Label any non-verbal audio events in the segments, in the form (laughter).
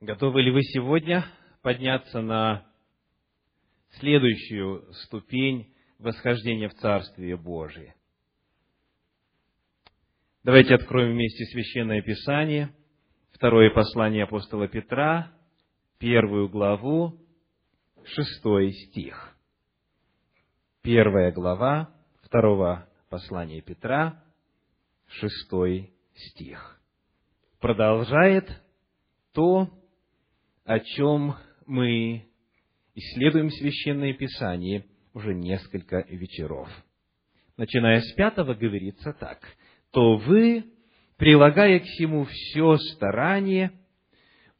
Готовы ли вы сегодня подняться на следующую ступень восхождения в Царствие Божие? Давайте откроем вместе Священное Писание, второе послание апостола Петра, первую главу, шестой стих. Первая глава второго послания Петра, шестой стих. Продолжает то, о чем мы исследуем Священное Писание уже несколько вечеров. Начиная с пятого говорится так. «То вы, прилагая к всему все старание,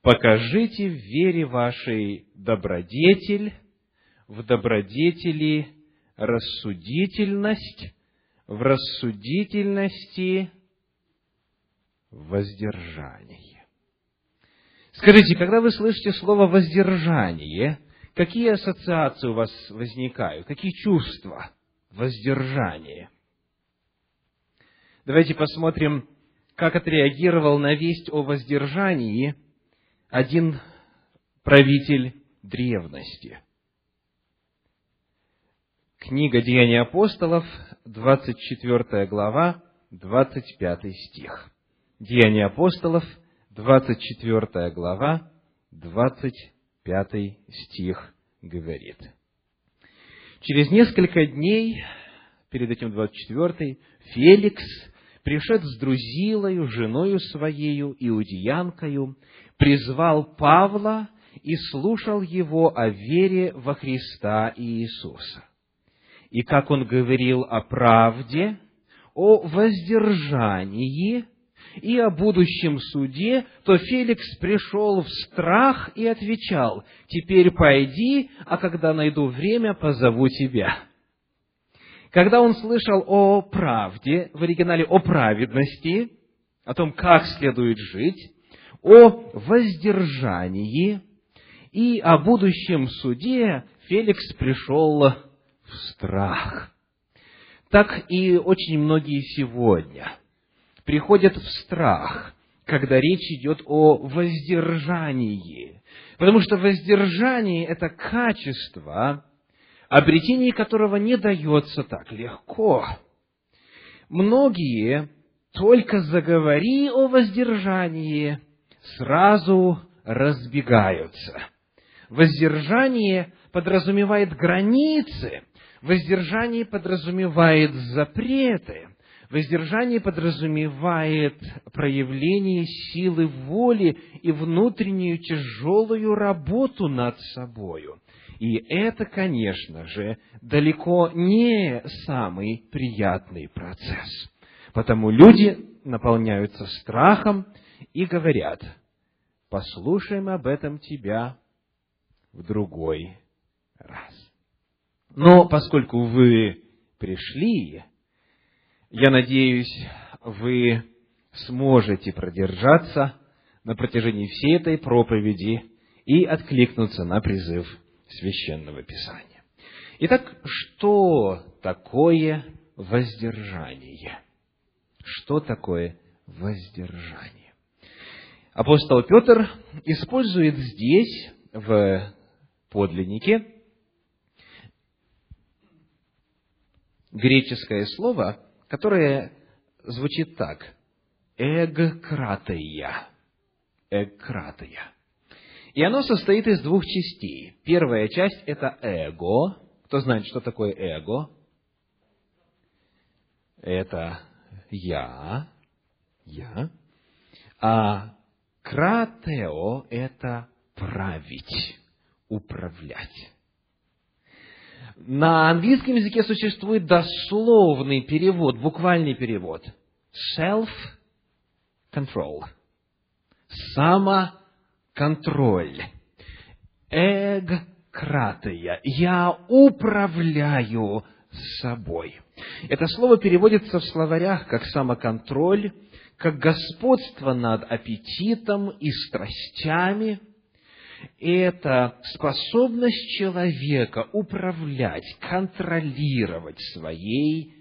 покажите в вере вашей добродетель, в добродетели рассудительность, в рассудительности воздержание. Скажите, когда вы слышите слово воздержание, какие ассоциации у вас возникают? Какие чувства? Воздержание. Давайте посмотрим, как отреагировал на весть о воздержании один правитель древности. Книга Деяний апостолов, 24 глава, 25 стих. Деяния апостолов, 24 глава, 25 стих говорит. Через несколько дней, перед этим 24 Феликс, пришед с Друзилою, женою своею, иудеянкою, призвал Павла и слушал его о вере во Христа Иисуса. И как он говорил о правде, о воздержании – и о будущем суде, то Феликс пришел в страх и отвечал, «Теперь пойди, а когда найду время, позову тебя». Когда он слышал о правде, в оригинале о праведности, о том, как следует жить, о воздержании и о будущем суде, Феликс пришел в страх. Так и очень многие сегодня – приходят в страх, когда речь идет о воздержании. Потому что воздержание – это качество, обретение которого не дается так легко. Многие, только заговори о воздержании, сразу разбегаются. Воздержание подразумевает границы, воздержание подразумевает запреты, Воздержание подразумевает проявление силы воли и внутреннюю тяжелую работу над собою. И это, конечно же, далеко не самый приятный процесс. Потому люди наполняются страхом и говорят, послушаем об этом тебя в другой раз. Но поскольку вы пришли я надеюсь, вы сможете продержаться на протяжении всей этой проповеди и откликнуться на призыв Священного Писания. Итак, что такое воздержание? Что такое воздержание? Апостол Петр использует здесь, в подлиннике, греческое слово, которое звучит так. Эгкратия. Эгкратия. И оно состоит из двух частей. Первая часть – это эго. Кто знает, что такое эго? Это я. Я. А кратео – это править, управлять. На английском языке существует дословный перевод, буквальный перевод. Self-control. Самоконтроль. Эгкратия. Я управляю собой. Это слово переводится в словарях как самоконтроль, как господство над аппетитом и страстями – это способность человека управлять, контролировать своей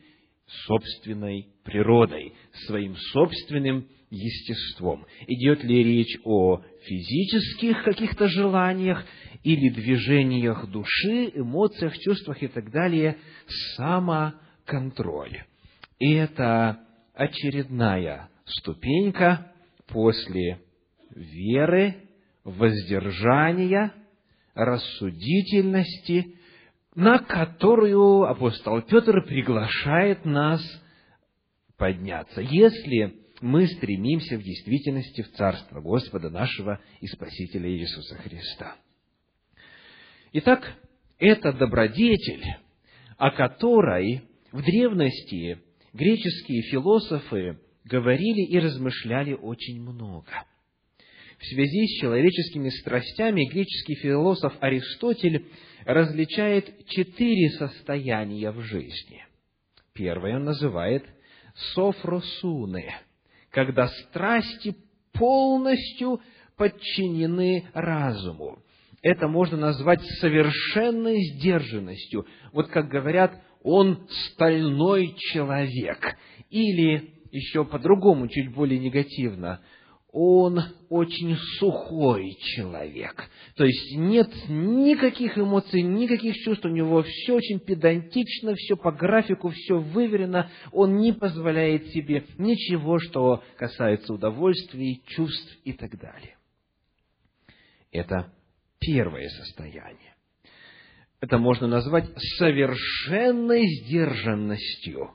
собственной природой, своим собственным естеством. Идет ли речь о физических каких-то желаниях или движениях души, эмоциях, чувствах и так далее, самоконтроль. И это очередная ступенька после веры, воздержания, рассудительности, на которую апостол Петр приглашает нас подняться, если мы стремимся в действительности в Царство Господа нашего и Спасителя Иисуса Христа. Итак, это добродетель, о которой в древности греческие философы говорили и размышляли очень много. В связи с человеческими страстями греческий философ Аристотель различает четыре состояния в жизни. Первое он называет софросуны, когда страсти полностью подчинены разуму. Это можно назвать совершенной сдержанностью. Вот как говорят, он стальной человек. Или еще по-другому, чуть более негативно, он очень сухой человек. То есть нет никаких эмоций, никаких чувств у него, все очень педантично, все по графику, все выверено. Он не позволяет себе ничего, что касается удовольствий, чувств и так далее. Это первое состояние. Это можно назвать совершенной сдержанностью.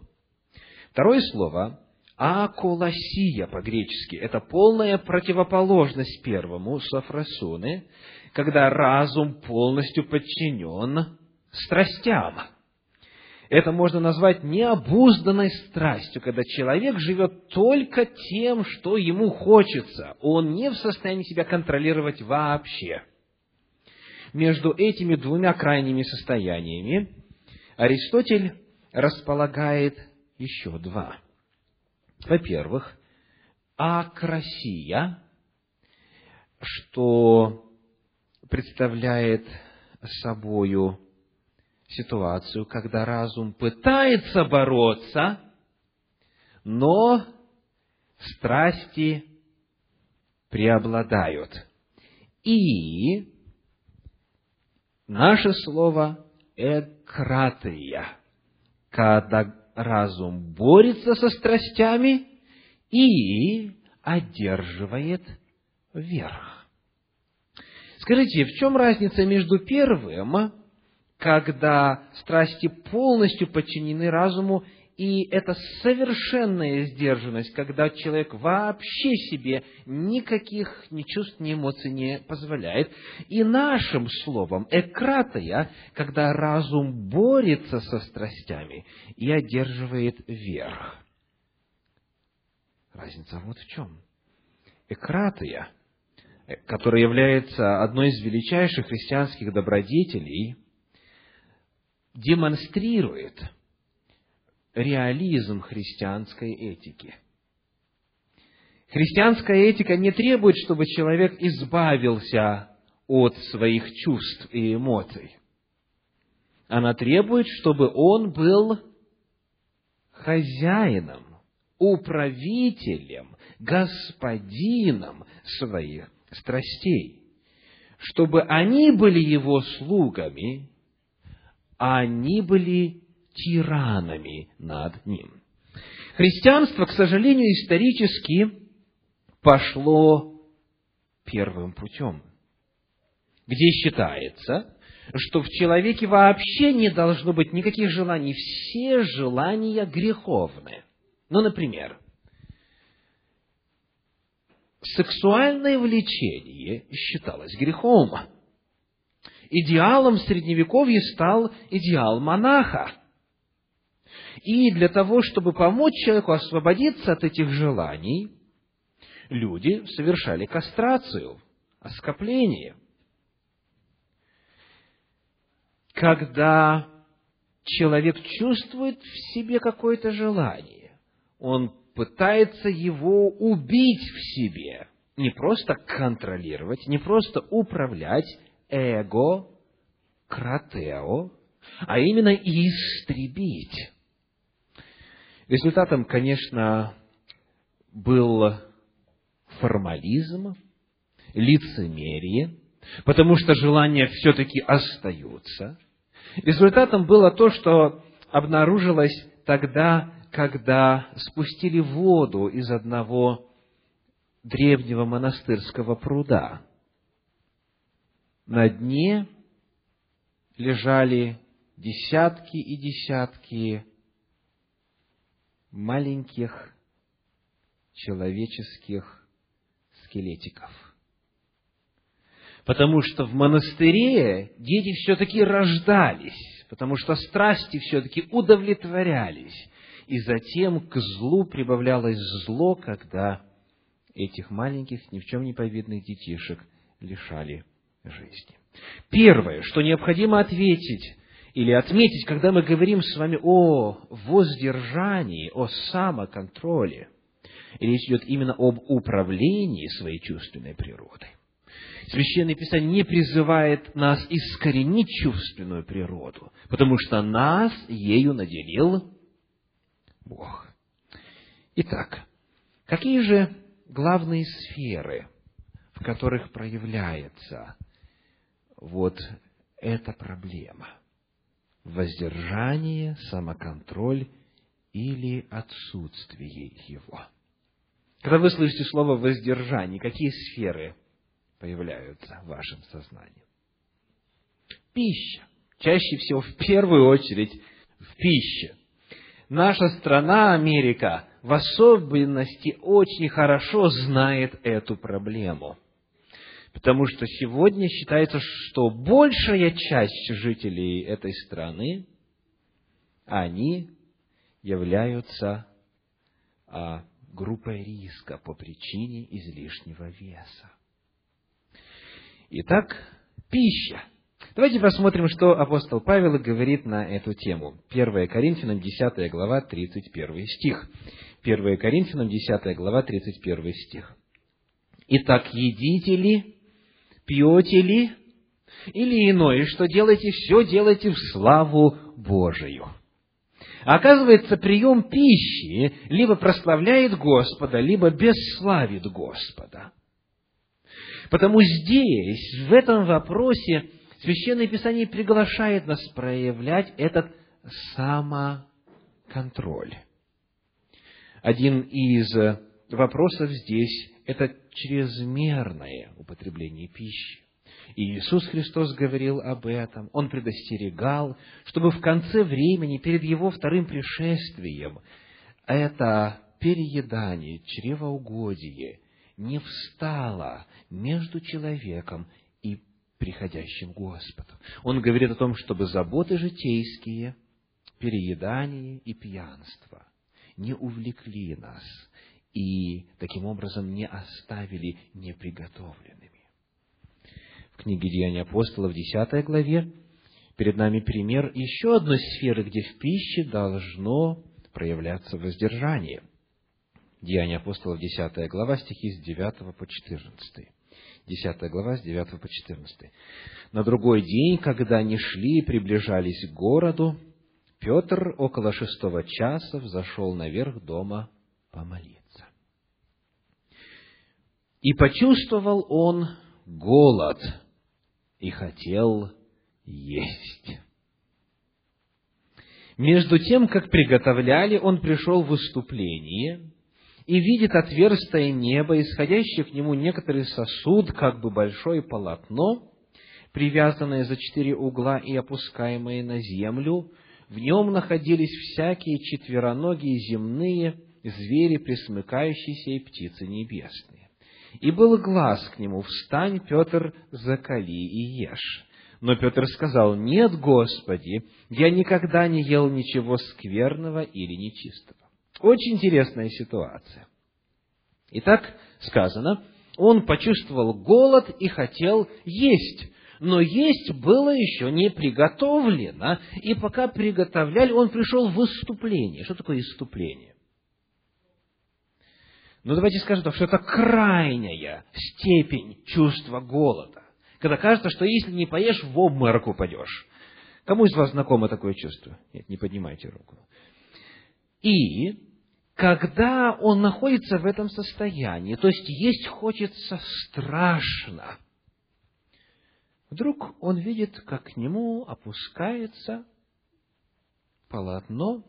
Второе слово акуласия по-гречески. Это полная противоположность первому, софросуны, когда разум полностью подчинен страстям. Это можно назвать необузданной страстью, когда человек живет только тем, что ему хочется. Он не в состоянии себя контролировать вообще. Между этими двумя крайними состояниями Аристотель располагает еще два – во-первых, акрасия, что представляет собою ситуацию, когда разум пытается бороться, но страсти преобладают. И наше слово «экратия», когда разум борется со страстями и одерживает верх. Скажите, в чем разница между первым, когда страсти полностью подчинены разуму, и это совершенная сдержанность, когда человек вообще себе никаких ни чувств, ни эмоций не позволяет. И нашим словом экратая, когда разум борется со страстями и одерживает верх. Разница вот в чем. Экратия, которая является одной из величайших христианских добродетелей, демонстрирует – реализм христианской этики. Христианская этика не требует, чтобы человек избавился от своих чувств и эмоций. Она требует, чтобы он был хозяином, управителем, господином своих страстей, чтобы они были его слугами, а они были тиранами над ним. Христианство, к сожалению, исторически пошло первым путем, где считается, что в человеке вообще не должно быть никаких желаний, все желания греховны. Ну, например, сексуальное влечение считалось грехом. Идеалом Средневековья стал идеал монаха – и для того, чтобы помочь человеку освободиться от этих желаний, люди совершали кастрацию, оскопление. Когда человек чувствует в себе какое-то желание, он пытается его убить в себе, не просто контролировать, не просто управлять эго, кратео, а именно истребить. Результатом, конечно, был формализм, лицемерие, потому что желания все-таки остаются. Результатом было то, что обнаружилось тогда, когда спустили воду из одного древнего монастырского пруда. На дне лежали десятки и десятки маленьких человеческих скелетиков. Потому что в монастыре дети все-таки рождались, потому что страсти все-таки удовлетворялись. И затем к злу прибавлялось зло, когда этих маленьких, ни в чем не повидных детишек лишали жизни. Первое, что необходимо ответить или отметить, когда мы говорим с вами о воздержании, о самоконтроле, речь идет именно об управлении своей чувственной природой. Священное Писание не призывает нас искоренить чувственную природу, потому что нас ею наделил Бог. Итак, какие же главные сферы, в которых проявляется вот эта проблема? Воздержание, самоконтроль или отсутствие его. Когда вы слышите слово воздержание, какие сферы появляются в вашем сознании? Пища. Чаще всего, в первую очередь, в пище. Наша страна, Америка, в особенности очень хорошо знает эту проблему. Потому что сегодня считается, что большая часть жителей этой страны, они являются а, группой риска по причине излишнего веса. Итак, пища. Давайте посмотрим, что апостол Павел говорит на эту тему. 1 Коринфянам 10 глава, 31 стих. 1 Коринфянам 10 глава, 31 стих. «Итак, едите ли, пьете ли, или иное, что делаете, все делайте в славу Божию». Оказывается, прием пищи либо прославляет Господа, либо бесславит Господа. Потому здесь, в этом вопросе, Священное Писание приглашает нас проявлять этот самоконтроль. Один из вопросов здесь – это чрезмерное употребление пищи. И Иисус Христос говорил об этом, Он предостерегал, чтобы в конце времени, перед Его вторым пришествием, это переедание, чревоугодие не встало между человеком и приходящим Господу. Он говорит о том, чтобы заботы житейские, переедание и пьянство не увлекли нас и таким образом не оставили неприготовленными. В книге Деяния апостолов, 10 главе, перед нами пример еще одной сферы, где в пище должно проявляться воздержание. Деяния апостолов, 10 глава, стихи с 9 по 14. 10 глава, с 9 по 14. На другой день, когда они шли и приближались к городу, Петр около шестого часа взошел наверх дома помолиться. И почувствовал он голод и хотел есть. Между тем, как приготовляли, он пришел в выступление и видит отверстие небо, исходящий к нему некоторый сосуд, как бы большое полотно, привязанное за четыре угла и опускаемое на землю. В нем находились всякие четвероногие земные звери, присмыкающиеся и птицы небесные. И был глаз к нему, встань, Петр, закали и ешь. Но Петр сказал, нет, Господи, я никогда не ел ничего скверного или нечистого. Очень интересная ситуация. Итак, сказано, он почувствовал голод и хотел есть. Но есть было еще не приготовлено, и пока приготовляли, он пришел в выступление. Что такое выступление? Но ну, давайте скажем так, что это крайняя степень чувства голода. Когда кажется, что если не поешь, в обморок упадешь. Кому из вас знакомо такое чувство? Нет, не поднимайте руку. И когда он находится в этом состоянии, то есть есть хочется страшно, вдруг он видит, как к нему опускается полотно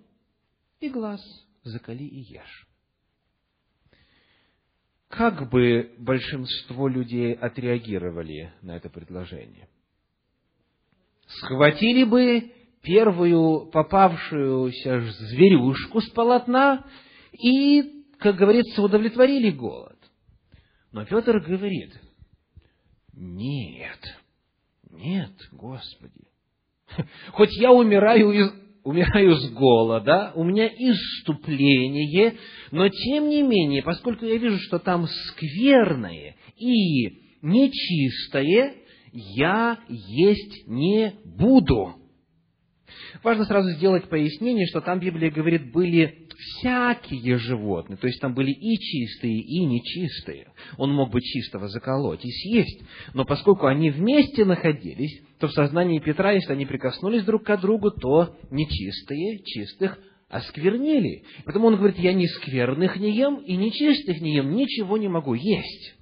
и глаз закали и ешь. Как бы большинство людей отреагировали на это предложение? Схватили бы первую попавшуюся зверюшку с полотна и, как говорится, удовлетворили голод. Но Петр говорит, нет, нет, Господи, (laughs) хоть я умираю из, умираю с голода, у меня иступление, но тем не менее, поскольку я вижу, что там скверное и нечистое, я есть не буду. Важно сразу сделать пояснение, что там Библия говорит, были всякие животные, то есть там были и чистые, и нечистые. Он мог бы чистого заколоть и съесть, но поскольку они вместе находились, то в сознании Петра, если они прикоснулись друг к другу, то нечистые чистых осквернили. Поэтому он говорит, я ни скверных не ем, и нечистых не ем, ничего не могу есть.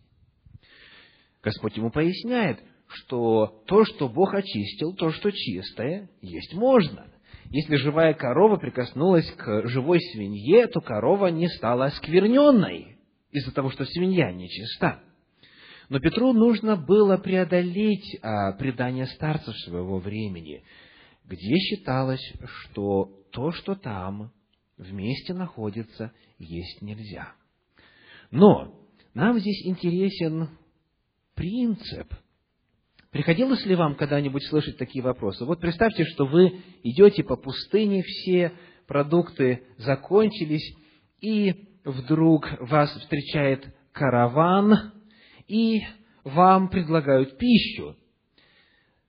Господь ему поясняет, что то, что Бог очистил, то, что чистое, есть можно. Если живая корова прикоснулась к живой свинье, то корова не стала оскверненной из-за того, что свинья нечиста. Но Петру нужно было преодолеть а, предание старцев своего времени, где считалось, что то, что там вместе находится, есть нельзя. Но нам здесь интересен принцип – Приходилось ли вам когда-нибудь слышать такие вопросы? Вот представьте, что вы идете по пустыне, все продукты закончились, и вдруг вас встречает караван, и вам предлагают пищу.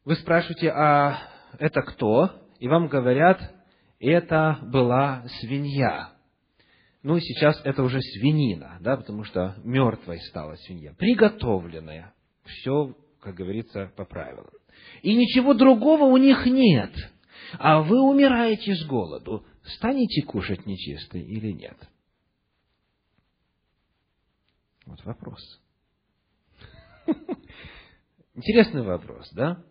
Вы спрашиваете, а это кто? И вам говорят, это была свинья. Ну, сейчас это уже свинина, да, потому что мертвой стала свинья. Приготовленная. Все как говорится, по правилам. И ничего другого у них нет. А вы умираете с голоду. Станете кушать нечистый или нет? Вот вопрос. Интересный вопрос, да?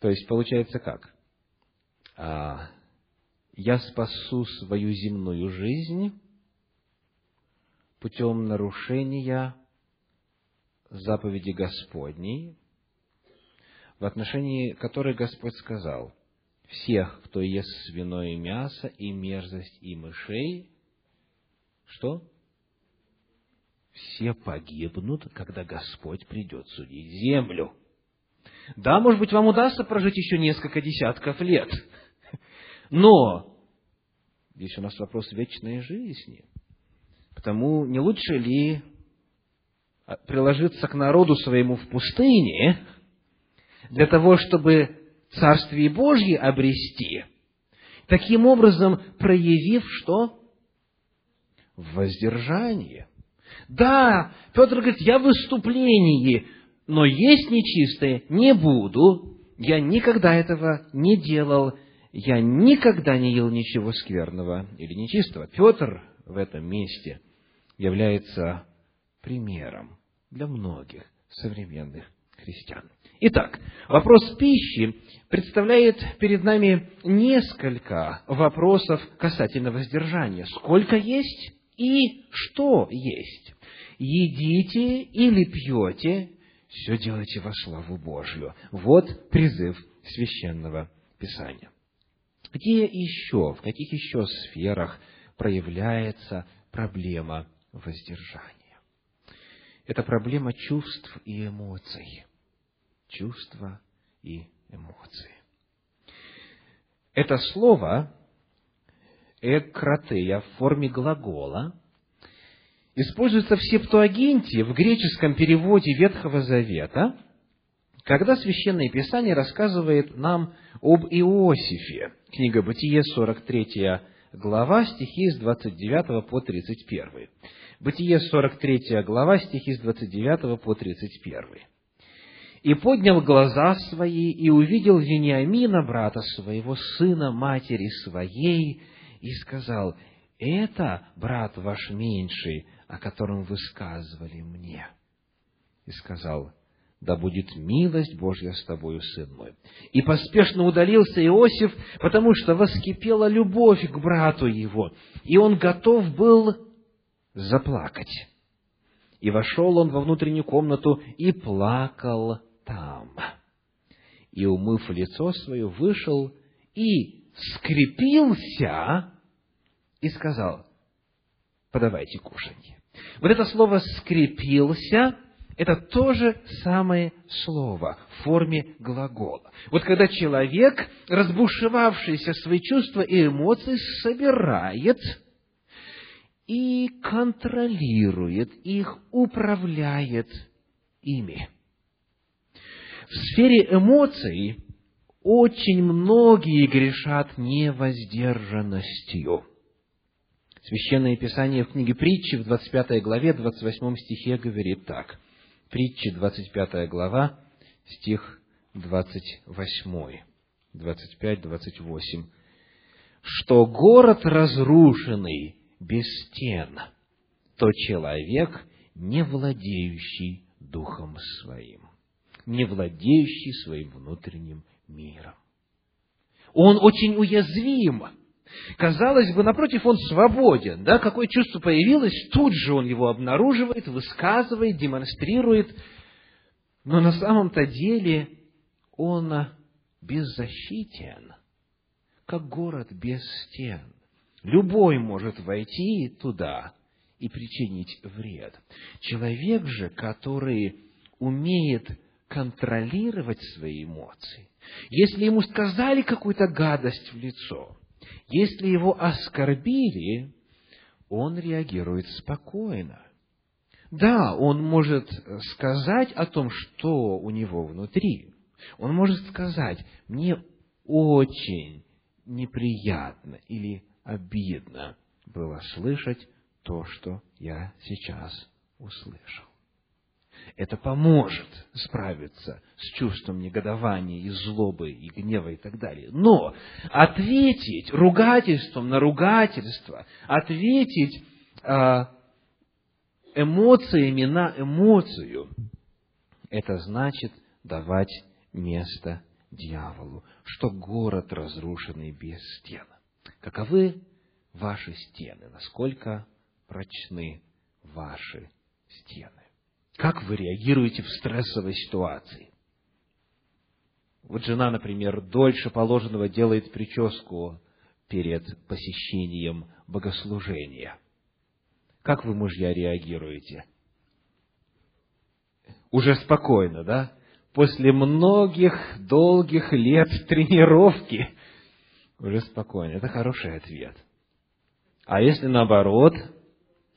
То есть получается как? А, я спасу свою земную жизнь, путем нарушения заповеди Господней, в отношении которой Господь сказал, всех, кто ест свиное мясо и мерзость и мышей, что? Все погибнут, когда Господь придет судить землю. Да, может быть, вам удастся прожить еще несколько десятков лет, но здесь у нас вопрос вечной жизни. Потому не лучше ли приложиться к народу своему в пустыне для того, чтобы Царствие Божье обрести, таким образом проявив что? Воздержание. Да, Петр говорит, я в выступлении, но есть нечистое не буду, я никогда этого не делал, я никогда не ел ничего скверного или нечистого. Петр в этом месте является примером для многих современных христиан. Итак, вопрос пищи представляет перед нами несколько вопросов касательно воздержания. Сколько есть и что есть? Едите или пьете, все делайте во славу Божью. Вот призыв священного Писания. Где еще, в каких еще сферах проявляется проблема воздержания. Это проблема чувств и эмоций. Чувства и эмоции. Это слово «экратея» в форме глагола используется в Септуагинте, в греческом переводе Ветхого Завета, когда Священное Писание рассказывает нам об Иосифе. Книга Бытие, 43 глава, стихи с 29 по 31. Бытие 43 глава, стихи с 29 по 31. и поднял глаза свои, и увидел Вениамина, брата своего, сына матери своей, и сказал, «Это брат ваш меньший, о котором вы сказывали мне». И сказал, да будет милость Божья с тобою, сын мой. И поспешно удалился Иосиф, потому что воскипела любовь к брату его, и он готов был заплакать. И вошел он во внутреннюю комнату и плакал там. И, умыв лицо свое, вышел и скрепился и сказал, подавайте кушанье. Вот это слово «скрепился» Это то же самое слово в форме глагола. Вот когда человек, разбушевавшийся свои чувства и эмоции, собирает и контролирует их, управляет ими. В сфере эмоций очень многие грешат невоздержанностью. Священное Писание в книге притчи в 25 главе, 28 стихе говорит так. Притчи, 25 глава, стих 28, 25-28, что город разрушенный без стен, то человек, не владеющий духом своим, не владеющий своим внутренним миром. Он очень уязвим, Казалось бы, напротив, он свободен, да, какое чувство появилось, тут же он его обнаруживает, высказывает, демонстрирует, но на самом-то деле он беззащитен, как город без стен. Любой может войти туда и причинить вред. Человек же, который умеет контролировать свои эмоции, если ему сказали какую-то гадость в лицо, если его оскорбили, он реагирует спокойно. Да, он может сказать о том, что у него внутри. Он может сказать, мне очень неприятно или обидно было слышать то, что я сейчас услышал. Это поможет справиться с чувством негодования и злобы, и гнева и так далее. Но ответить ругательством на ругательство, ответить э, эмоциями на эмоцию, это значит давать место дьяволу, что город разрушенный без стен. Каковы ваши стены? Насколько прочны ваши стены? Как вы реагируете в стрессовой ситуации? Вот жена, например, дольше положенного делает прическу перед посещением богослужения. Как вы, мужья, реагируете? Уже спокойно, да? После многих долгих лет тренировки уже спокойно. Это хороший ответ. А если наоборот,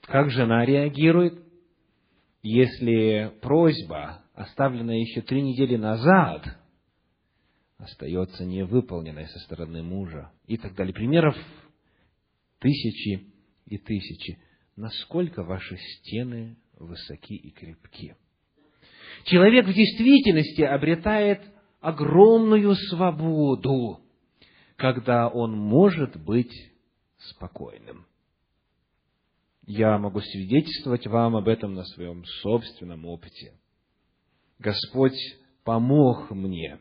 как жена реагирует? Если просьба, оставленная еще три недели назад, остается невыполненной со стороны мужа и так далее. Примеров тысячи и тысячи. Насколько ваши стены высоки и крепки. Человек в действительности обретает огромную свободу, когда он может быть спокойным. Я могу свидетельствовать вам об этом на своем собственном опыте. Господь помог мне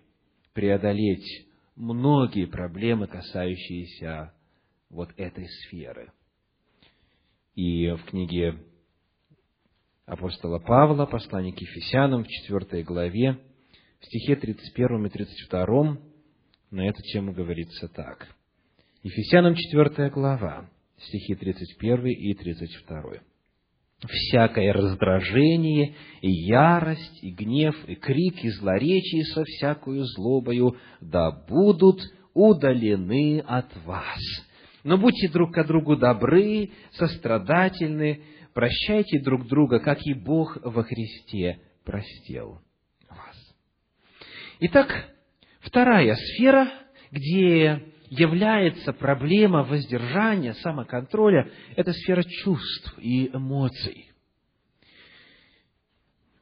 преодолеть многие проблемы, касающиеся вот этой сферы. И в книге апостола Павла, послание к Ефесянам, в 4 главе, в стихе 31 и 32 на эту тему говорится так. Ефесянам 4 глава, стихи 31 и 32. «Всякое раздражение, и ярость, и гнев, и крик, и злоречие со всякою злобою да будут удалены от вас. Но будьте друг к другу добры, сострадательны, прощайте друг друга, как и Бог во Христе простил вас». Итак, вторая сфера, где является проблема воздержания, самоконтроля, это сфера чувств и эмоций.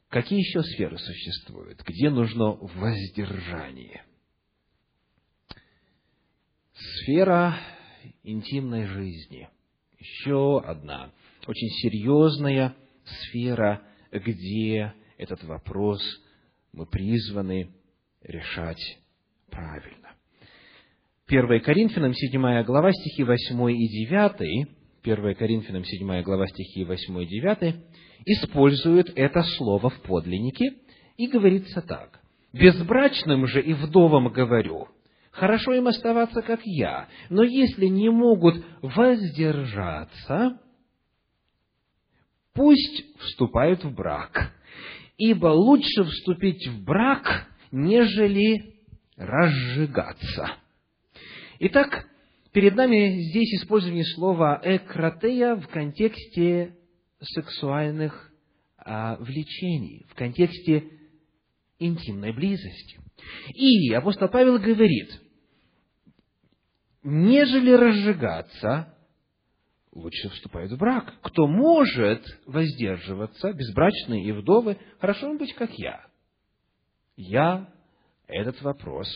Какие еще сферы существуют, где нужно воздержание? Сфера интимной жизни. Еще одна очень серьезная сфера, где этот вопрос мы призваны решать правильно. 1 Коринфянам 7 глава, стихи 8 и 9, 1 Коринфянам 7 глава, стихи 8 и 9, использует это слово в подлиннике, и говорится так. «Безбрачным же и вдовам говорю, хорошо им оставаться, как я, но если не могут воздержаться, пусть вступают в брак, ибо лучше вступить в брак, нежели разжигаться. Итак, перед нами здесь использование слова «экратея» в контексте сексуальных а, влечений, в контексте интимной близости. И апостол Павел говорит, нежели разжигаться, лучше вступают в брак. Кто может воздерживаться, безбрачные и вдовы, хорошо им быть, как я. Я этот вопрос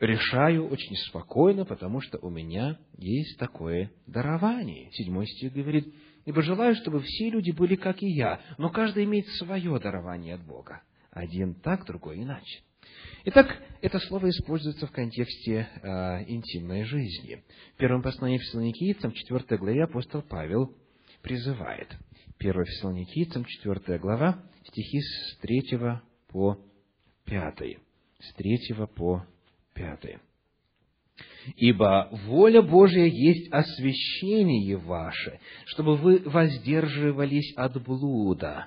решаю очень спокойно, потому что у меня есть такое дарование. Седьмой стих говорит, «Ибо желаю, чтобы все люди были, как и я, но каждый имеет свое дарование от Бога. Один так, другой иначе». Итак, это слово используется в контексте э, интимной жизни. В первом послании Фессалоникийцам, 4 главе, апостол Павел призывает. 1 Фессалоникийцам, 4 глава, стихи с 3 по 5. С 3 по 5. «Ибо воля Божия есть освящение ваше, чтобы вы воздерживались от блуда,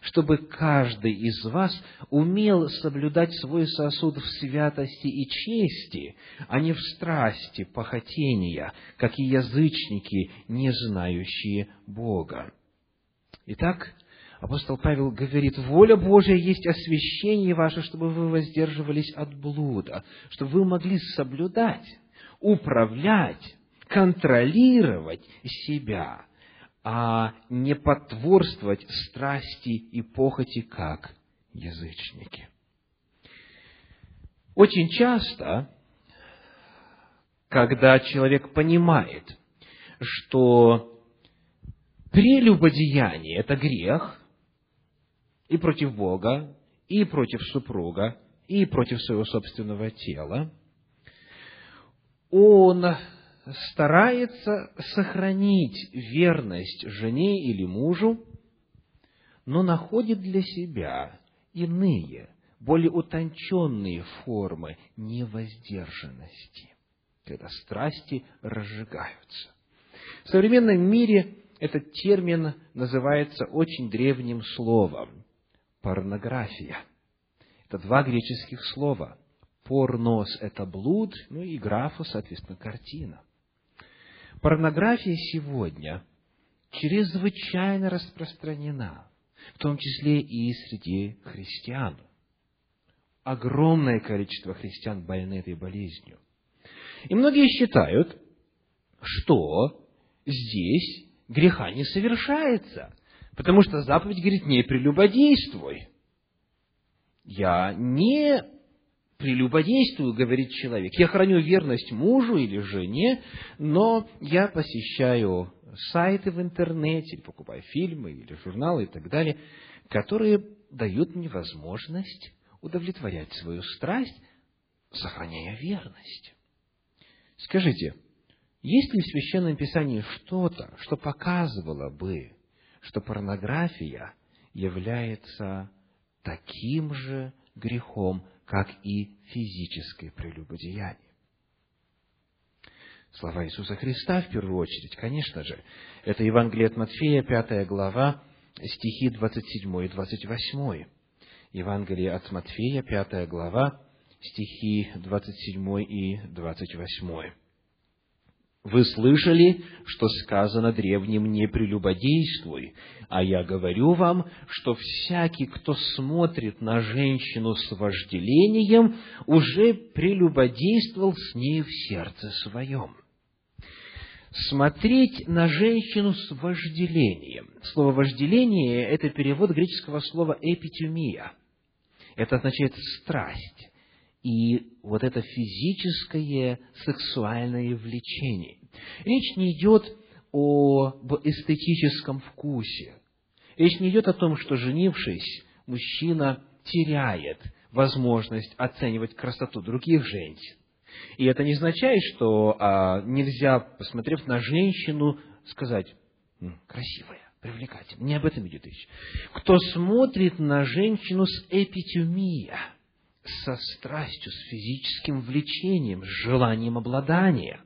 чтобы каждый из вас умел соблюдать свой сосуд в святости и чести, а не в страсти, похотения, как и язычники, не знающие Бога. Итак, апостол Павел говорит, воля Божия есть освящение ваше, чтобы вы воздерживались от блуда, чтобы вы могли соблюдать, управлять, контролировать себя – а не потворствовать страсти и похоти, как язычники. Очень часто, когда человек понимает, что прелюбодеяние – это грех и против Бога, и против супруга, и против своего собственного тела, он старается сохранить верность жене или мужу, но находит для себя иные, более утонченные формы невоздержанности, когда страсти разжигаются. В современном мире этот термин называется очень древним словом – порнография. Это два греческих слова. Порнос – это блуд, ну и графа, соответственно, картина – Порнография сегодня чрезвычайно распространена, в том числе и среди христиан. Огромное количество христиан больны этой болезнью. И многие считают, что здесь греха не совершается, потому что заповедь говорит «не прелюбодействуй». Я не прелюбодействую, говорит человек. Я храню верность мужу или жене, но я посещаю сайты в интернете, покупаю фильмы или журналы и так далее, которые дают мне возможность удовлетворять свою страсть, сохраняя верность. Скажите, есть ли в Священном Писании что-то, что показывало бы, что порнография является таким же грехом, как и физическое прелюбодеяние. Слова Иисуса Христа в первую очередь, конечно же, это Евангелие от Матфея, пятая глава, стихи 27 и 28. Евангелие от Матфея, пятая глава, стихи 27 и 28. Вы слышали, что сказано древним «не прелюбодействуй», а я говорю вам, что всякий, кто смотрит на женщину с вожделением, уже прелюбодействовал с ней в сердце своем. смотреть на женщину с вожделением. Слово «вожделение» – это перевод греческого слова «эпитюмия». Это означает «страсть» и вот это физическое сексуальное влечение. Речь не идет об эстетическом вкусе. Речь не идет о том, что, женившись, мужчина теряет возможность оценивать красоту других женщин. И это не означает, что а, нельзя, посмотрев на женщину, сказать красивая, привлекательная. Не об этом идет речь. Кто смотрит на женщину с эпитюмия, со страстью, с физическим влечением, с желанием обладания.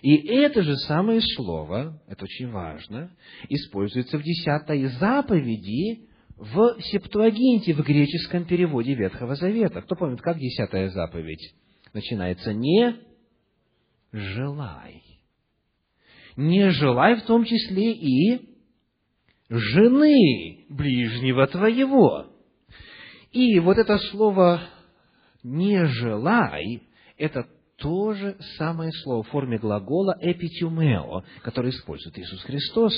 И это же самое слово, это очень важно, используется в десятой заповеди в Септуагинте, в греческом переводе Ветхого Завета. Кто помнит, как десятая заповедь? начинается «не желай». Не желай в том числе и жены ближнего твоего. И вот это слово «не желай» – это то же самое слово в форме глагола «эпитюмео», которое использует Иисус Христос,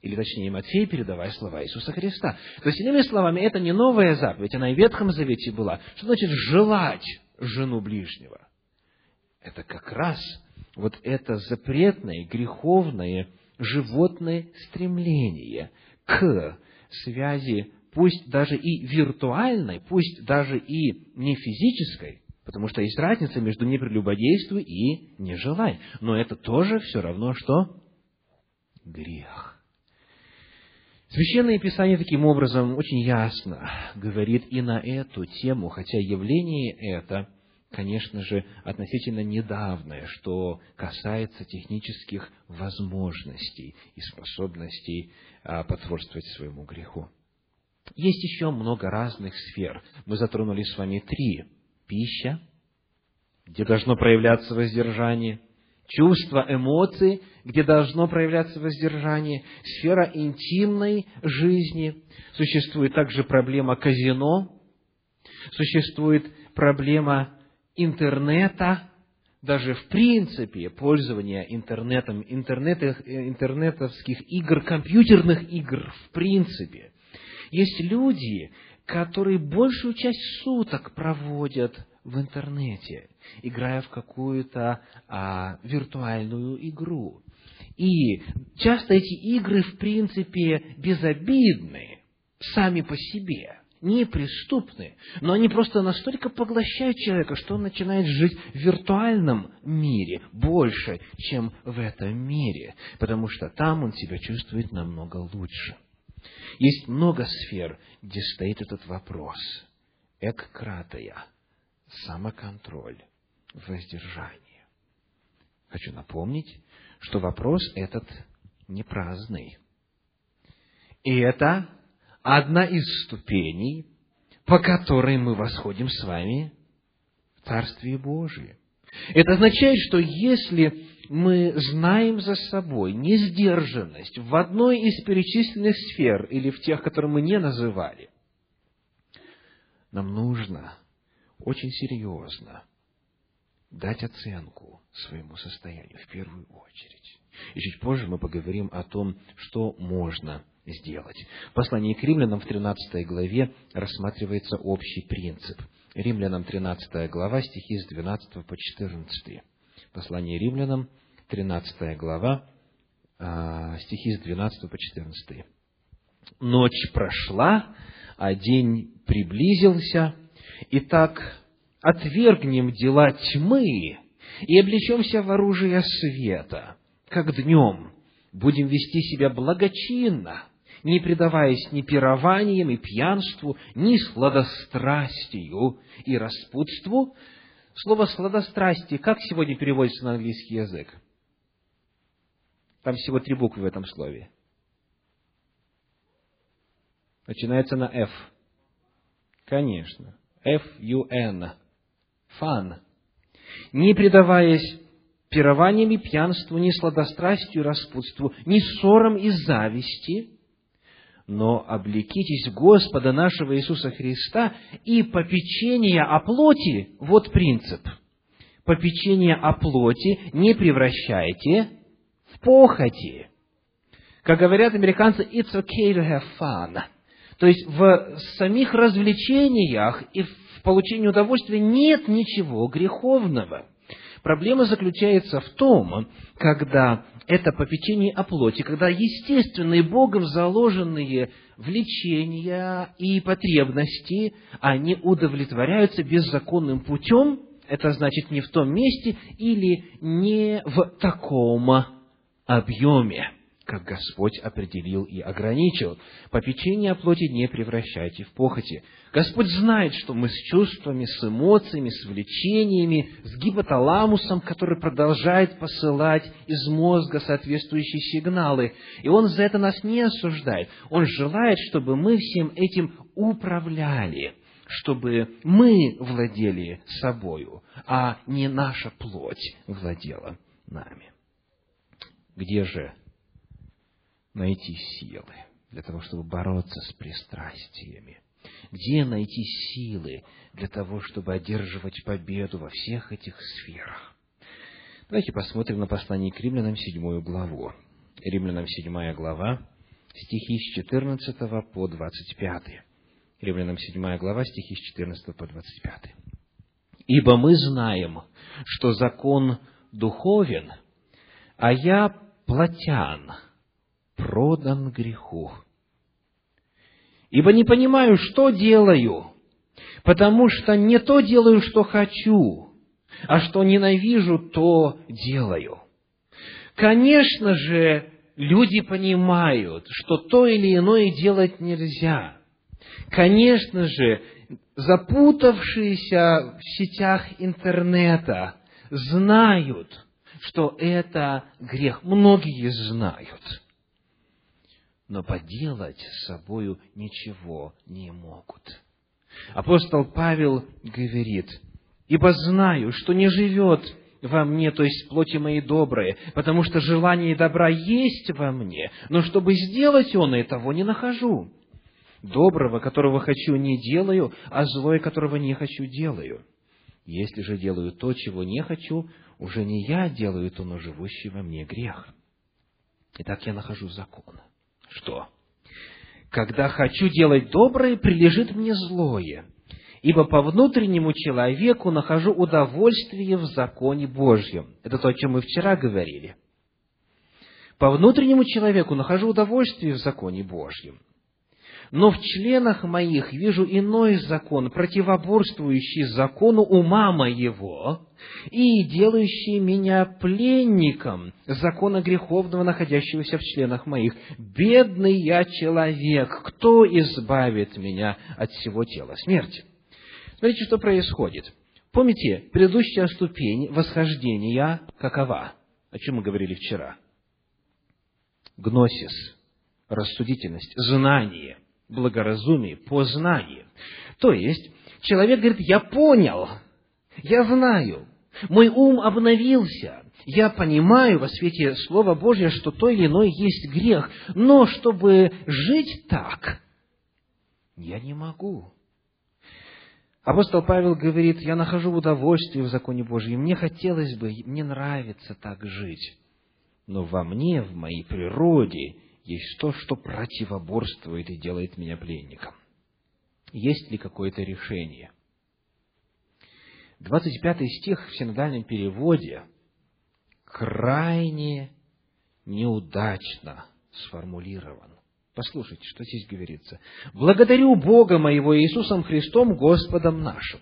или точнее Матфей, передавая слова Иисуса Христа. То есть, иными словами, это не новая заповедь, она и в Ветхом Завете была. Что значит «желать»? жену ближнего. Это как раз вот это запретное, греховное, животное стремление к связи, пусть даже и виртуальной, пусть даже и не физической, потому что есть разница между «не прелюбодействуй» и «не желай». Но это тоже все равно, что грех. Священное Писание таким образом очень ясно говорит и на эту тему, хотя явление это, конечно же, относительно недавнее, что касается технических возможностей и способностей а, потворствовать своему греху. Есть еще много разных сфер. Мы затронули с вами три. Пища, где должно проявляться воздержание, чувства, эмоции, где должно проявляться воздержание, сфера интимной жизни, существует также проблема казино, существует проблема интернета, даже в принципе пользования интернетом, интернетов, интернетовских игр, компьютерных игр в принципе. Есть люди, которые большую часть суток проводят в интернете, играя в какую-то а, виртуальную игру. И часто эти игры, в принципе, безобидны сами по себе, неприступны, но они просто настолько поглощают человека, что он начинает жить в виртуальном мире больше, чем в этом мире, потому что там он себя чувствует намного лучше. Есть много сфер, где стоит этот вопрос. Эккратая – самоконтроль, воздержание. Хочу напомнить, что вопрос этот не праздный. И это одна из ступеней, по которой мы восходим с вами в Царствие Божие. Это означает, что если мы знаем за собой несдержанность в одной из перечисленных сфер или в тех, которые мы не называли, нам нужно очень серьезно дать оценку своему состоянию в первую очередь. И чуть позже мы поговорим о том, что можно сделать. В послании к римлянам в 13 главе рассматривается общий принцип. Римлянам 13 глава, стихи с 12 по 14. Послание римлянам, 13 глава, а, стихи с 12 по 14. «Ночь прошла, а день приблизился, Итак, отвергнем дела тьмы и облечемся в оружие света, как днем будем вести себя благочинно, не предаваясь ни пированиям и пьянству, ни сладострастию и распутству. Слово «сладострастие» как сегодня переводится на английский язык? Там всего три буквы в этом слове. Начинается на «F». Конечно. F-U-N. Фан. Не предаваясь пированиями, пьянству, ни сладострастию, распутству, ни ссорам и зависти, но облекитесь Господа нашего Иисуса Христа и попечение о плоти, вот принцип, попечение о плоти не превращайте в похоти. Как говорят американцы, it's okay to have fun. То есть в самих развлечениях и в получении удовольствия нет ничего греховного. Проблема заключается в том, когда это попечение о плоти, когда естественные Богом заложенные влечения и потребности, они удовлетворяются беззаконным путем, это значит не в том месте или не в таком объеме как Господь определил и ограничил. Попечение о плоти не превращайте в похоти. Господь знает, что мы с чувствами, с эмоциями, с влечениями, с гипоталамусом, который продолжает посылать из мозга соответствующие сигналы. И Он за это нас не осуждает. Он желает, чтобы мы всем этим управляли чтобы мы владели собою, а не наша плоть владела нами. Где же найти силы для того, чтобы бороться с пристрастиями? Где найти силы для того, чтобы одерживать победу во всех этих сферах? Давайте посмотрим на послание к римлянам, седьмую главу. Римлянам, седьмая глава, стихи с 14 по 25. Римлянам, седьмая глава, стихи с 14 по 25. «Ибо мы знаем, что закон духовен, а я плотян, продан греху. Ибо не понимаю, что делаю, потому что не то делаю, что хочу, а что ненавижу, то делаю. Конечно же, люди понимают, что то или иное делать нельзя. Конечно же, запутавшиеся в сетях интернета знают, что это грех. Многие знают но поделать с собою ничего не могут. Апостол Павел говорит, «Ибо знаю, что не живет во мне, то есть плоти моей добрые, потому что желание добра есть во мне, но чтобы сделать он и того не нахожу. Доброго, которого хочу, не делаю, а злое, которого не хочу, делаю. Если же делаю то, чего не хочу, уже не я делаю то, но живущий во мне грех. Итак, я нахожу закон что? Когда хочу делать доброе, прилежит мне злое, ибо по внутреннему человеку нахожу удовольствие в законе Божьем. Это то, о чем мы вчера говорили. По внутреннему человеку нахожу удовольствие в законе Божьем но в членах моих вижу иной закон, противоборствующий закону ума моего и делающий меня пленником закона греховного, находящегося в членах моих. Бедный я человек, кто избавит меня от всего тела смерти? Смотрите, что происходит. Помните, предыдущая ступень восхождения какова? О чем мы говорили вчера? Гносис, рассудительность, знание – благоразумии, познании. То есть, человек говорит, я понял, я знаю, мой ум обновился, я понимаю во свете Слова Божьего, что то или иное есть грех, но чтобы жить так, я не могу. Апостол Павел говорит, я нахожу удовольствие в законе Божьем, мне хотелось бы, мне нравится так жить, но во мне, в моей природе есть то, что противоборствует и делает меня пленником. Есть ли какое-то решение? 25 стих в синодальном переводе крайне неудачно сформулирован. Послушайте, что здесь говорится. «Благодарю Бога моего Иисусом Христом, Господом нашим».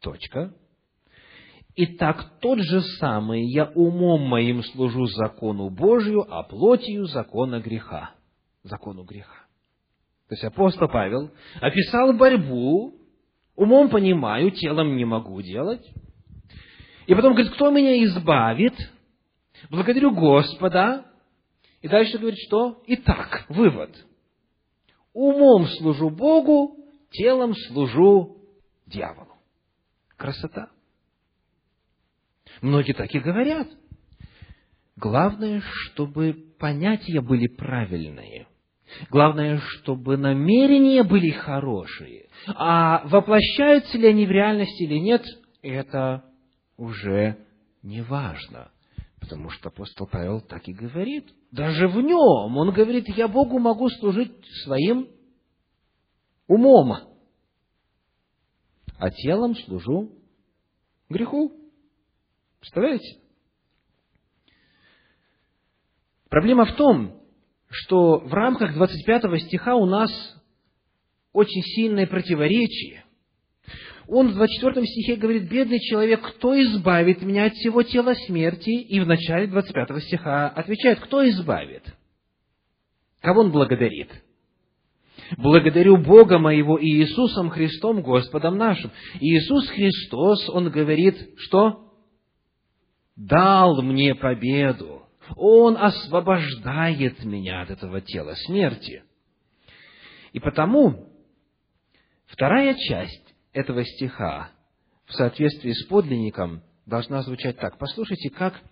Точка. Итак, тот же самый я умом моим служу закону Божию, а плотью закона греха. Закону греха. То есть апостол Павел описал борьбу, умом понимаю, телом не могу делать. И потом говорит, кто меня избавит? Благодарю Господа. И дальше говорит, что? Итак, вывод. Умом служу Богу, телом служу дьяволу. Красота. Многие так и говорят. Главное, чтобы понятия были правильные. Главное, чтобы намерения были хорошие. А воплощаются ли они в реальности или нет, это уже не важно. Потому что апостол Павел так и говорит. Даже в нем он говорит, я Богу могу служить своим умом, а телом служу греху. Представляете? Проблема в том, что в рамках 25 стиха у нас очень сильное противоречие. Он в 24 стихе говорит, бедный человек, кто избавит меня от всего тела смерти? И в начале 25 стиха отвечает, кто избавит? Кого он благодарит? Благодарю Бога моего и Иисусом Христом, Господом нашим. Иисус Христос, Он говорит, что? Дал мне победу. Он освобождает меня от этого тела смерти. И потому вторая часть этого стиха в соответствии с подлинником должна звучать так. Послушайте, как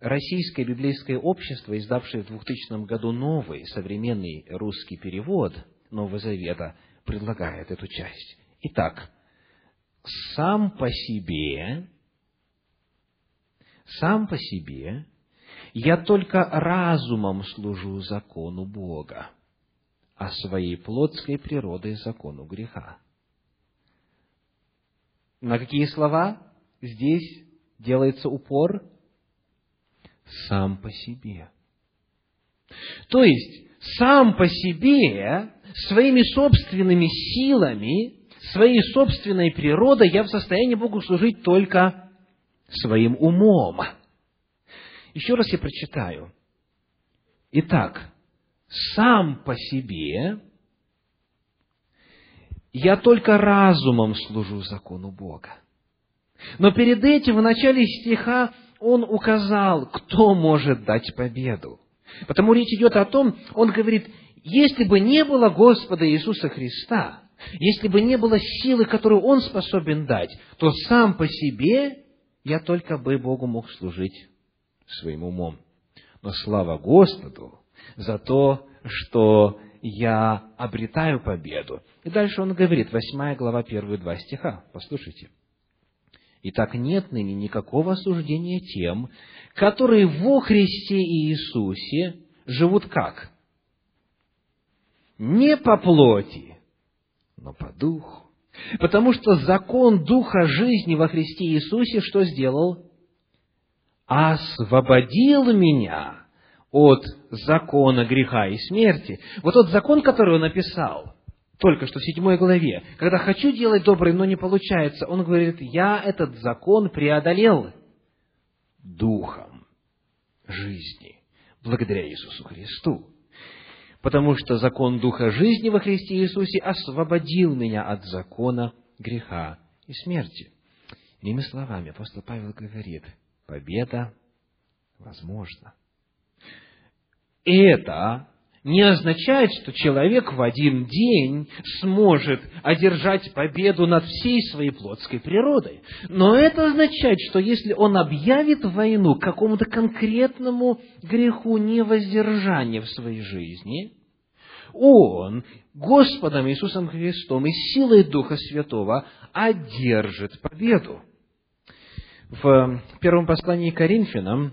Российское библейское общество, издавшее в 2000 году новый современный русский перевод Нового Завета, предлагает эту часть. Итак, сам по себе, сам по себе я только разумом служу закону Бога, а своей плотской природой закону греха. На какие слова здесь делается упор? Сам по себе. То есть, сам по себе, своими собственными силами, своей собственной природой я в состоянии Богу служить только своим умом. Еще раз я прочитаю. Итак, сам по себе я только разумом служу закону Бога. Но перед этим, в начале стиха, он указал, кто может дать победу. Потому речь идет о том, он говорит, если бы не было Господа Иисуса Христа, если бы не было силы, которую Он способен дать, то сам по себе я только бы Богу мог служить своим умом. Но слава Господу за то, что я обретаю победу. И дальше он говорит, восьмая глава, первые два стиха. Послушайте. Итак, нет ныне никакого осуждения тем, которые во Христе Иисусе живут как? Не по плоти, но по духу. Потому что закон Духа жизни во Христе Иисусе что сделал? освободил меня от закона греха и смерти. Вот тот закон, который он написал, только что в седьмой главе, когда хочу делать доброе, но не получается, он говорит, я этот закон преодолел духом жизни, благодаря Иисусу Христу. Потому что закон Духа жизни во Христе Иисусе освободил меня от закона греха и смерти. Иными словами, апостол Павел говорит – победа возможна. Это не означает, что человек в один день сможет одержать победу над всей своей плотской природой. Но это означает, что если он объявит войну какому-то конкретному греху невоздержания в своей жизни, он Господом Иисусом Христом и силой Духа Святого одержит победу. В первом послании Коринфянам,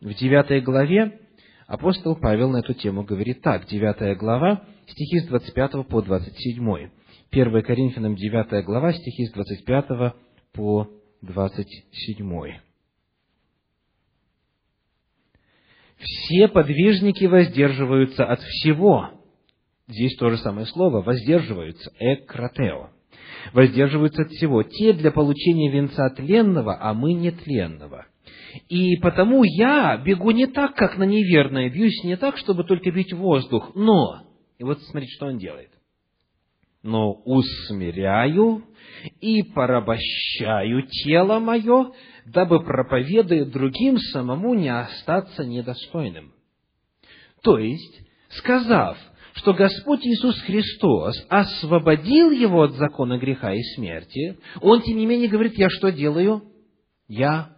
в девятой главе, апостол Павел на эту тему говорит так, девятая глава, стихи с 25 по 27. 1 Коринфянам, девятая глава, стихи с 25 по 27. Все подвижники воздерживаются от всего. Здесь то же самое слово, воздерживаются, экратео воздерживаются от всего. Те для получения венца тленного, а мы нетленного. И потому я бегу не так, как на неверное, бьюсь не так, чтобы только бить воздух, но, и вот смотрите, что он делает. Но усмиряю и порабощаю тело мое, дабы, проповедуя другим, самому не остаться недостойным. То есть, сказав, что Господь Иисус Христос освободил его от закона греха и смерти, он, тем не менее, говорит, я что делаю? Я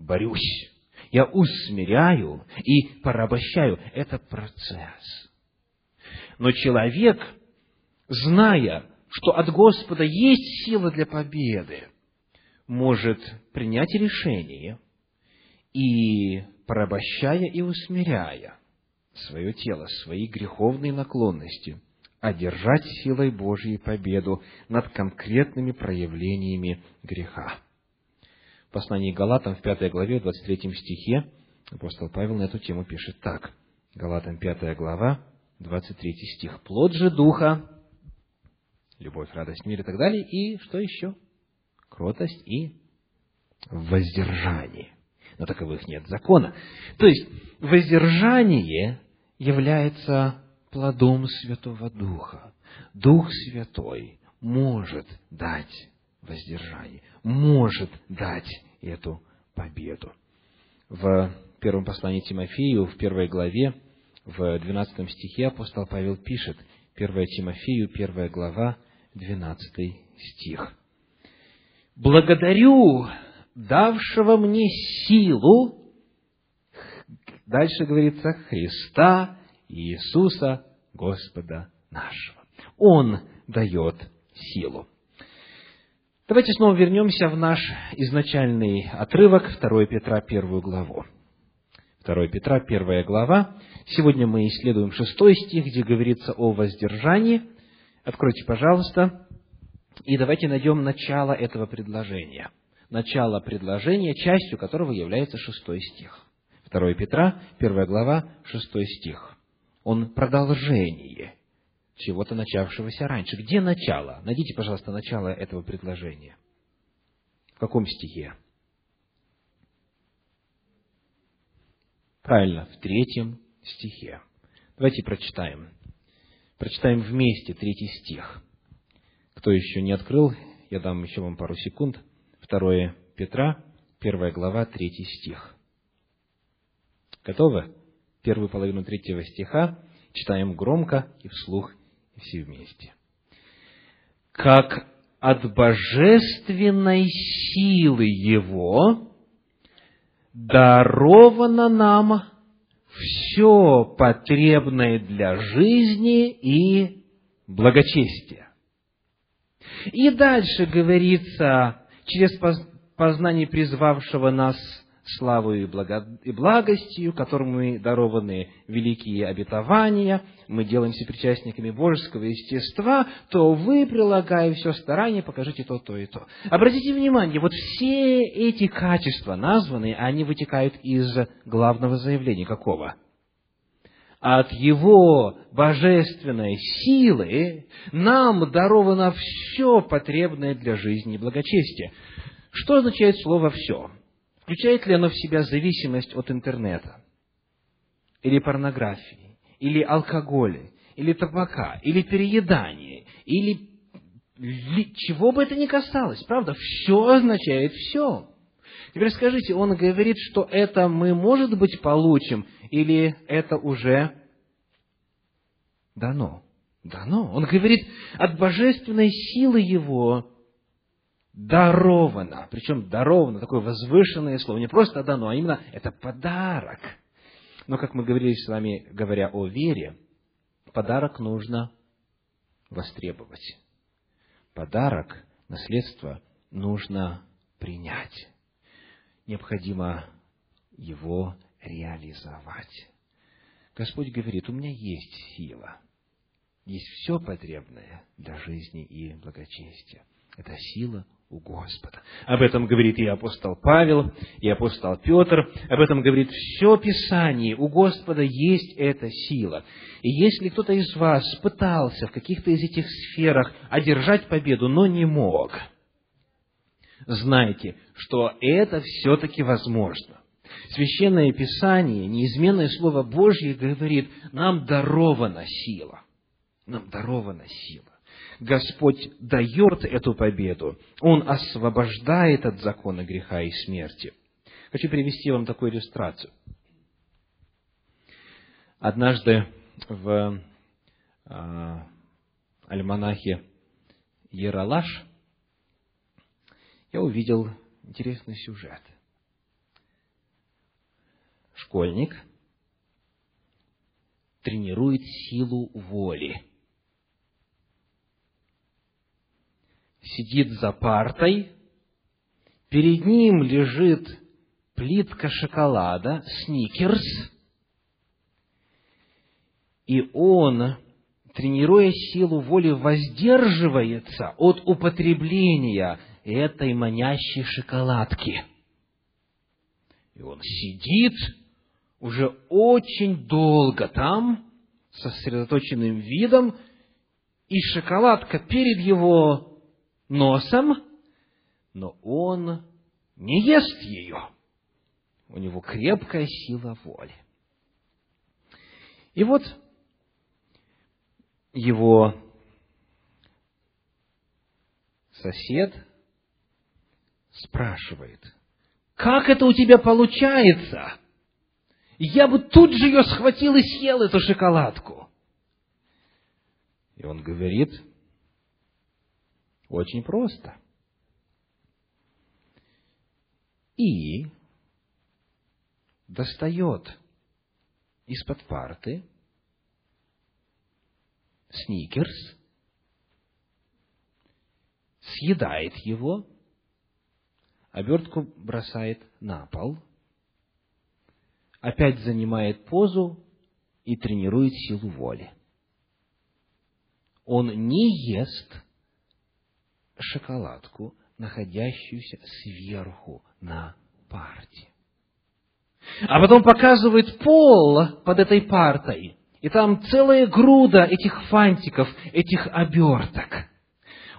борюсь, я усмиряю и порабощаю. Это процесс. Но человек, зная, что от Господа есть сила для победы, может принять решение и порабощая и усмиряя свое тело, свои греховные наклонности, одержать силой Божьей победу над конкретными проявлениями греха. Послании Галатам в пятой главе, в 23 стихе, апостол Павел на эту тему пишет так. Галатам пятая глава, 23 стих. «Плод же Духа, любовь, радость, мир и так далее, и что еще? Кротость и воздержание. Но таковых нет закона. То есть, воздержание является плодом Святого Духа. Дух Святой может дать воздержание, может дать эту победу. В первом послании Тимофею, в первой главе, в двенадцатом стихе апостол Павел пишет, 1 Тимофею, первая глава, двенадцатый стих. «Благодарю давшего мне силу, дальше говорится, Христа Иисуса Господа нашего. Он дает силу. Давайте снова вернемся в наш изначальный отрывок 2 Петра, 1 главу. 2 Петра, 1 глава. Сегодня мы исследуем 6 стих, где говорится о воздержании. Откройте, пожалуйста, и давайте найдем начало этого предложения. Начало предложения, частью которого является 6 стих. 2 Петра, 1 глава, 6 стих. Он продолжение чего-то начавшегося раньше. Где начало? Найдите, пожалуйста, начало этого предложения. В каком стихе? Правильно, в третьем стихе. Давайте прочитаем. Прочитаем вместе третий стих. Кто еще не открыл, я дам еще вам пару секунд. Второе Петра, первая глава, третий стих. Готовы? Первую половину третьего стиха читаем громко и вслух все вместе. Как от божественной силы Его даровано нам все потребное для жизни и благочестия. И дальше говорится, через познание призвавшего нас славою и благостью, которым мы дарованы великие обетования, мы делаемся причастниками божеского естества, то вы, прилагая все старание, покажите то, то и то. Обратите внимание, вот все эти качества названные, они вытекают из главного заявления. Какого? от Его божественной силы нам даровано все потребное для жизни и благочестия. Что означает слово «все»? Включает ли оно в себя зависимость от интернета? Или порнографии? Или алкоголя? Или табака? Или переедания? Или чего бы это ни касалось, правда? Все означает все. Теперь скажите, он говорит, что это мы, может быть, получим, или это уже дано? Дано. Он говорит, от божественной силы его даровано. Причем даровано, такое возвышенное слово. Не просто дано, а именно это подарок. Но, как мы говорили с вами, говоря о вере, подарок нужно востребовать. Подарок, наследство нужно принять. Необходимо его реализовать. Господь говорит, у меня есть сила, есть все потребное для жизни и благочестия. Это сила у Господа. Об этом говорит и апостол Павел, и апостол Петр. Об этом говорит все Писание. У Господа есть эта сила. И если кто-то из вас пытался в каких-то из этих сферах одержать победу, но не мог, знайте, что это все-таки возможно. Священное Писание, неизменное Слово Божье говорит, нам дарована сила. Нам дарована сила. Господь дает эту победу. Он освобождает от закона греха и смерти. Хочу привести вам такую иллюстрацию. Однажды в э, альманахе Ералаш я увидел интересный сюжет. Школьник тренирует силу воли – сидит за партой, перед ним лежит плитка шоколада, сникерс, и он, тренируя силу воли, воздерживается от употребления этой манящей шоколадки. И он сидит уже очень долго там, со сосредоточенным видом, и шоколадка перед его носом, но он не ест ее. У него крепкая сила воли. И вот его сосед спрашивает, как это у тебя получается? Я бы тут же ее схватил и съел, эту шоколадку. И он говорит, очень просто. И достает из-под парты сникерс, съедает его, обертку бросает на пол, опять занимает позу и тренирует силу воли. Он не ест шоколадку, находящуюся сверху на парте. А потом показывает пол под этой партой, и там целая груда этих фантиков, этих оберток.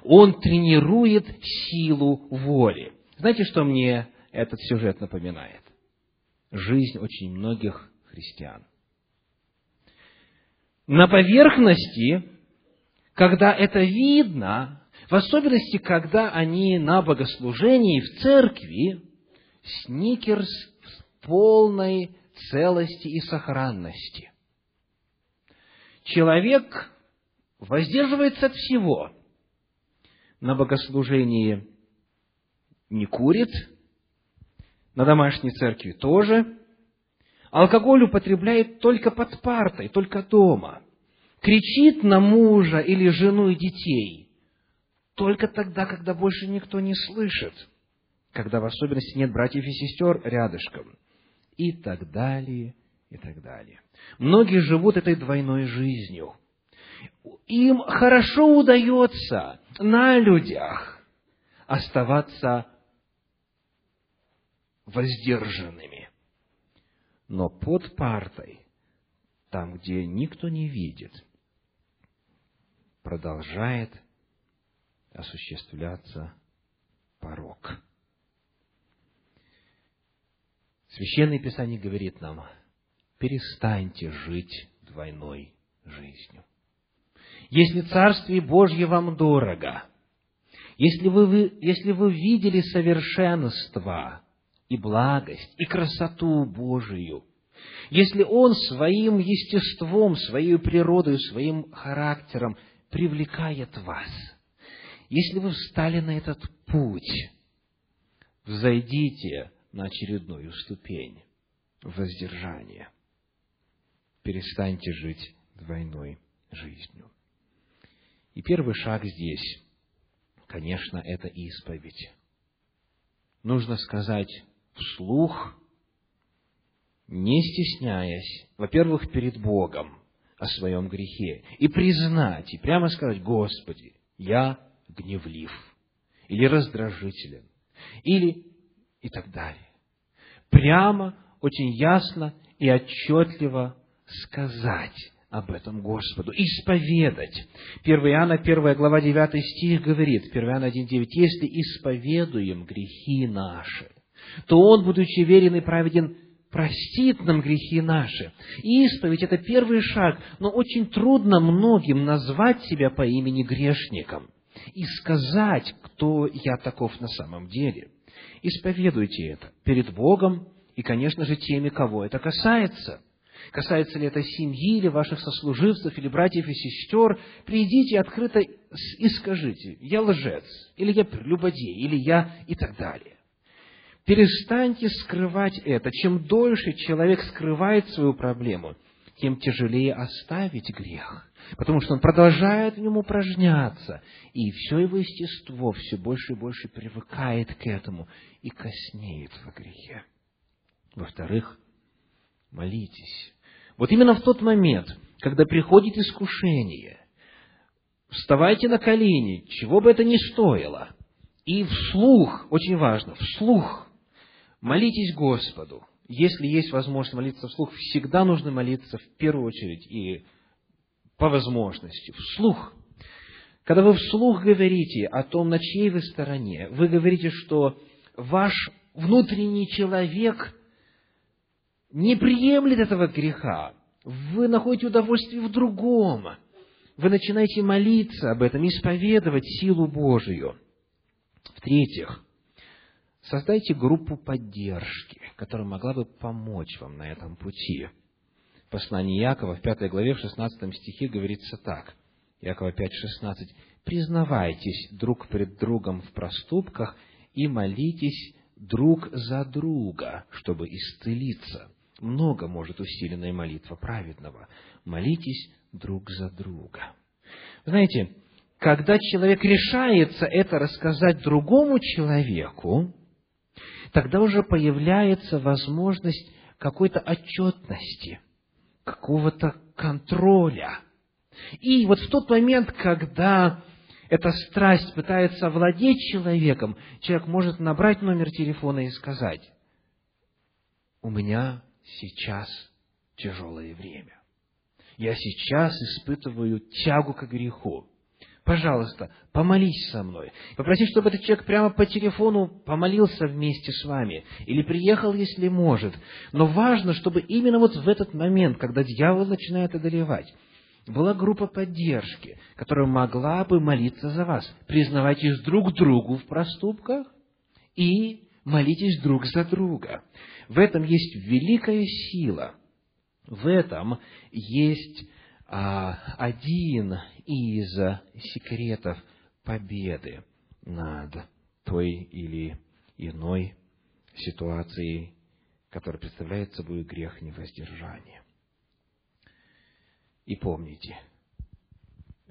Он тренирует силу воли. Знаете, что мне этот сюжет напоминает? Жизнь очень многих христиан. На поверхности, когда это видно, в особенности, когда они на богослужении в церкви, сникерс в полной целости и сохранности. Человек воздерживается от всего. На богослужении не курит, на домашней церкви тоже. Алкоголь употребляет только под партой, только дома. Кричит на мужа или жену и детей только тогда, когда больше никто не слышит, когда в особенности нет братьев и сестер рядышком, и так далее, и так далее. Многие живут этой двойной жизнью. Им хорошо удается на людях оставаться воздержанными. Но под партой, там, где никто не видит, продолжает осуществляться порог. Священное Писание говорит нам, перестаньте жить двойной жизнью. Если Царствие Божье вам дорого, если вы, если вы видели совершенство и благость, и красоту Божию, если Он своим естеством, своей природой, своим характером привлекает вас, если вы встали на этот путь, взойдите на очередную ступень воздержания. Перестаньте жить двойной жизнью. И первый шаг здесь, конечно, это исповедь. Нужно сказать вслух, не стесняясь, во-первых, перед Богом о своем грехе, и признать, и прямо сказать, Господи, я гневлив, или раздражителен, или и так далее. Прямо, очень ясно и отчетливо сказать об этом Господу, исповедать. 1 Иоанна, 1 глава, 9 стих говорит, 1 Иоанна 1, 9, «Если исповедуем грехи наши, то Он, будучи верен и праведен, простит нам грехи наши. Исповедь – это первый шаг, но очень трудно многим назвать себя по имени грешником и сказать, кто я таков на самом деле. Исповедуйте это перед Богом и, конечно же, теми, кого это касается. Касается ли это семьи, или ваших сослуживцев, или братьев и сестер, придите открыто и скажите, я лжец, или я прелюбодей, или я и так далее. Перестаньте скрывать это. Чем дольше человек скрывает свою проблему, тем тяжелее оставить грех. Потому что он продолжает в нем упражняться, и все его естество все больше и больше привыкает к этому и коснеет во грехе. Во-вторых, молитесь. Вот именно в тот момент, когда приходит искушение, вставайте на колени, чего бы это ни стоило, и вслух, очень важно, вслух, молитесь Господу. Если есть возможность молиться вслух, всегда нужно молиться в первую очередь и по возможности, вслух. Когда вы вслух говорите о том, на чьей вы стороне, вы говорите, что ваш внутренний человек не приемлет этого греха. Вы находите удовольствие в другом. Вы начинаете молиться об этом, исповедовать силу Божию. В-третьих, создайте группу поддержки, которая могла бы помочь вам на этом пути. Послании Якова в пятой главе, в шестнадцатом стихе говорится так. Якова 5.16. «Признавайтесь друг пред другом в проступках и молитесь друг за друга, чтобы исцелиться. Много может усиленная молитва праведного. Молитесь друг за друга. Знаете, когда человек решается это рассказать другому человеку, тогда уже появляется возможность какой-то отчетности, какого-то контроля. И вот в тот момент, когда эта страсть пытается овладеть человеком, человек может набрать номер телефона и сказать, у меня сейчас тяжелое время. Я сейчас испытываю тягу к греху. Пожалуйста, помолись со мной. Попроси, чтобы этот человек прямо по телефону помолился вместе с вами. Или приехал, если может. Но важно, чтобы именно вот в этот момент, когда дьявол начинает одолевать, была группа поддержки, которая могла бы молиться за вас. Признавайтесь друг другу в проступках и молитесь друг за друга. В этом есть великая сила. В этом есть а, один из секретов победы над той или иной ситуацией, которая представляет собой грех невоздержания. И помните,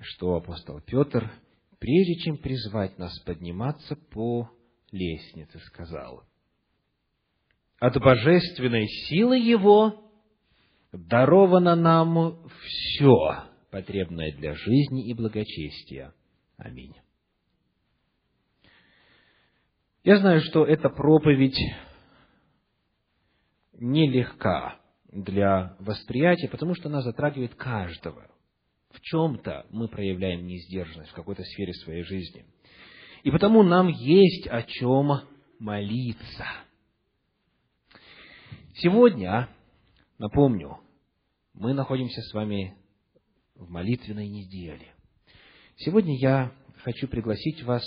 что апостол Петр, прежде чем призвать нас подниматься по лестнице, сказал, «От божественной силы Его даровано нам все, потребное для жизни и благочестия. Аминь». Я знаю, что эта проповедь нелегка для восприятия, потому что она затрагивает каждого. В чем-то мы проявляем несдержанность в какой-то сфере своей жизни. И потому нам есть о чем молиться. Сегодня, напомню, мы находимся с вами в молитвенной неделе. Сегодня я хочу пригласить вас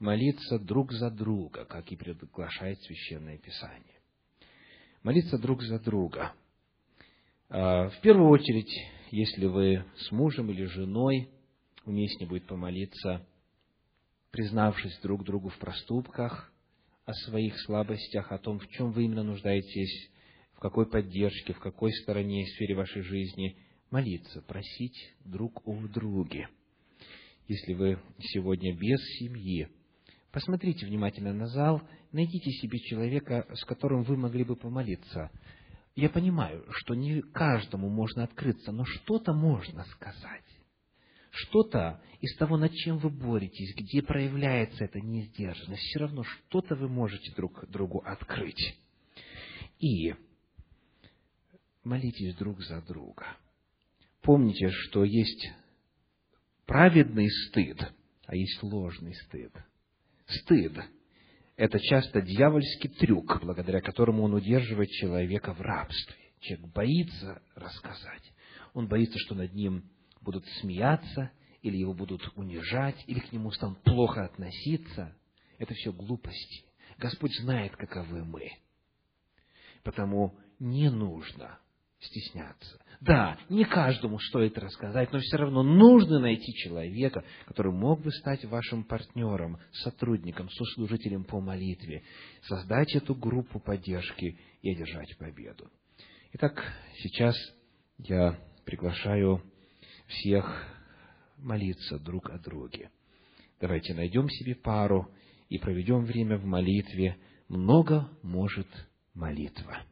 молиться друг за друга, как и приглашает Священное Писание. Молиться друг за друга – а, в первую очередь, если вы с мужем или женой, уместнее будет помолиться, признавшись друг другу в проступках, о своих слабостях, о том, в чем вы именно нуждаетесь, в какой поддержке, в какой стороне и сфере вашей жизни, молиться, просить друг у друга. Если вы сегодня без семьи, посмотрите внимательно на зал, найдите себе человека, с которым вы могли бы помолиться – я понимаю, что не каждому можно открыться, но что-то можно сказать. Что-то из того, над чем вы боретесь, где проявляется эта неиздержанность, все равно что-то вы можете друг другу открыть. И молитесь друг за друга. Помните, что есть праведный стыд, а есть ложный стыд. Стыд это часто дьявольский трюк, благодаря которому он удерживает человека в рабстве. Человек боится рассказать. Он боится, что над ним будут смеяться, или его будут унижать, или к нему станут плохо относиться. Это все глупости. Господь знает, каковы мы. Потому не нужно стесняться. Да, не каждому стоит рассказать, но все равно нужно найти человека, который мог бы стать вашим партнером, сотрудником, сослужителем по молитве, создать эту группу поддержки и одержать победу. Итак, сейчас я приглашаю всех молиться друг о друге. Давайте найдем себе пару и проведем время в молитве. Много может молитва.